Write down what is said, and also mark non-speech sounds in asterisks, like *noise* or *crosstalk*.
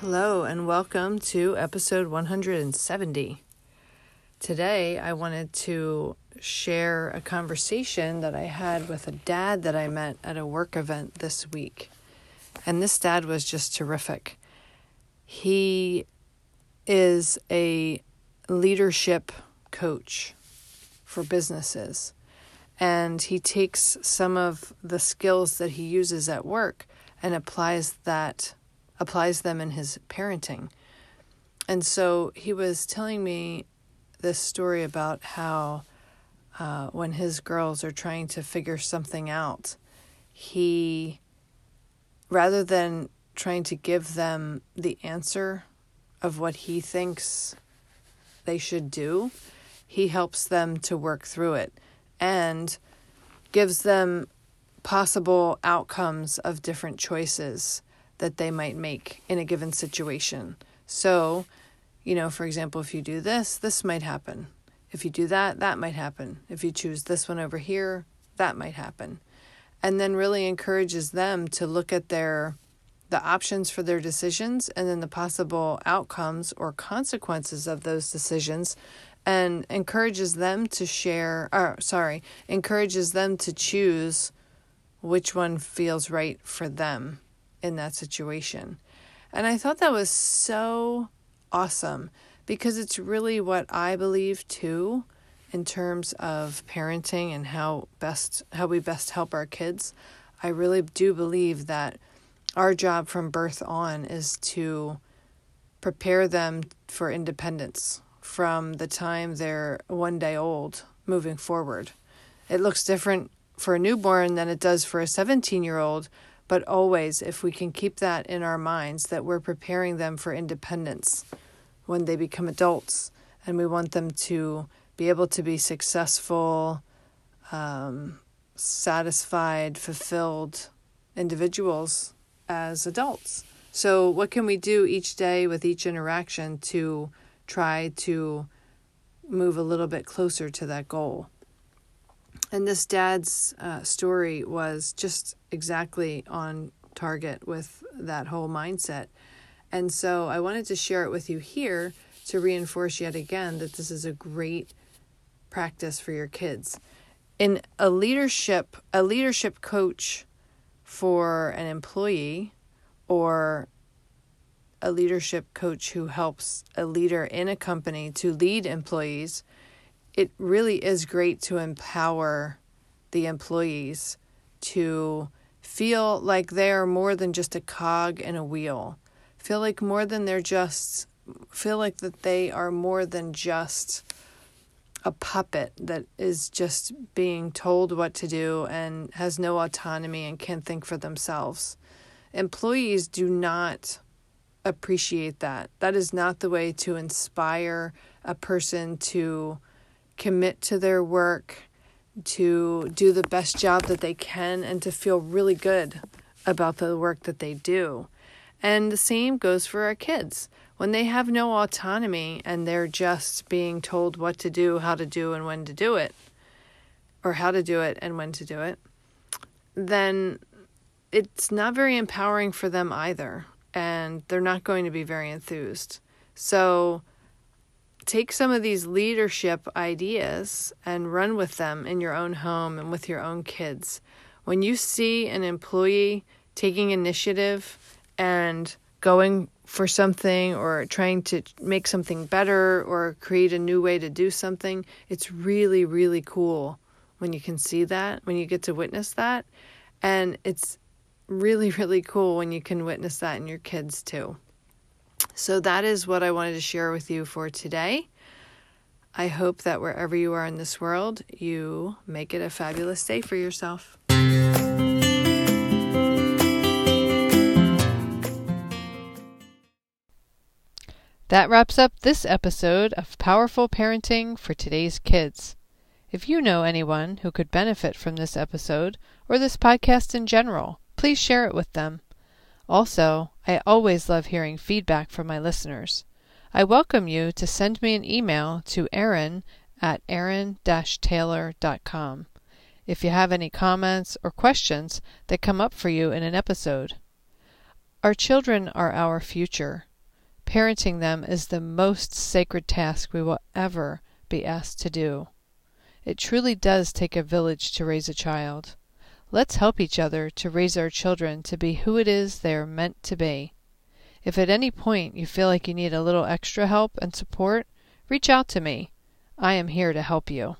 Hello, and welcome to episode 170. Today, I wanted to share a conversation that I had with a dad that I met at a work event this week. And this dad was just terrific. He is a leadership coach for businesses. And he takes some of the skills that he uses at work and applies that applies them in his parenting. And so he was telling me this story about how uh, when his girls are trying to figure something out, he, rather than trying to give them the answer of what he thinks they should do, he helps them to work through it and gives them possible outcomes of different choices that they might make in a given situation. So, you know, for example, if you do this, this might happen. If you do that, that might happen. If you choose this one over here, that might happen. And then really encourages them to look at their the options for their decisions and then the possible outcomes or consequences of those decisions and encourages them to share or sorry, encourages them to choose which one feels right for them in that situation. And I thought that was so awesome because it's really what I believe too in terms of parenting and how best how we best help our kids. I really do believe that our job from birth on is to prepare them for independence from the time they're one day old moving forward. It looks different for a newborn than it does for a 17 year old, but always, if we can keep that in our minds, that we're preparing them for independence when they become adults, and we want them to be able to be successful, um, satisfied, fulfilled individuals as adults. So, what can we do each day with each interaction to try to move a little bit closer to that goal? And this dad's uh, story was just exactly on target with that whole mindset. And so I wanted to share it with you here to reinforce yet again that this is a great practice for your kids. In a leadership, a leadership coach for an employee or a leadership coach who helps a leader in a company to lead employees it really is great to empower the employees to feel like they are more than just a cog in a wheel. Feel like more than they're just feel like that they are more than just a puppet that is just being told what to do and has no autonomy and can't think for themselves. Employees do not appreciate that. That is not the way to inspire a person to commit to their work, to do the best job that they can, and to feel really good about the work that they do. And the same goes for our kids. When they have no autonomy and they're just being told what to do, how to do, and when to do it, or how to do it and when to do it, then it's not very empowering for them either. And they're not going to be very enthused. So, take some of these leadership ideas and run with them in your own home and with your own kids. When you see an employee taking initiative and going for something or trying to make something better or create a new way to do something, it's really, really cool when you can see that, when you get to witness that. And it's really, *laughs* really cool when you can witness that in your kids too. So, that is what I wanted to share with you for today. I hope that wherever you are in this world, you make it a fabulous day for yourself. That wraps up this episode of Powerful Parenting for Today's Kids. If you know anyone who could benefit from this episode or this podcast in general, please share it with them. Also, I always love hearing feedback from my listeners. I welcome you to send me an email to Erin at erin-taylor.com if you have any comments or questions that come up for you in an episode. Our children are our future. Parenting them is the most sacred task we will ever be asked to do. It truly does take a village to raise a child. Let's help each other to raise our children to be who it is they are meant to be. If at any point you feel like you need a little extra help and support, reach out to me. I am here to help you.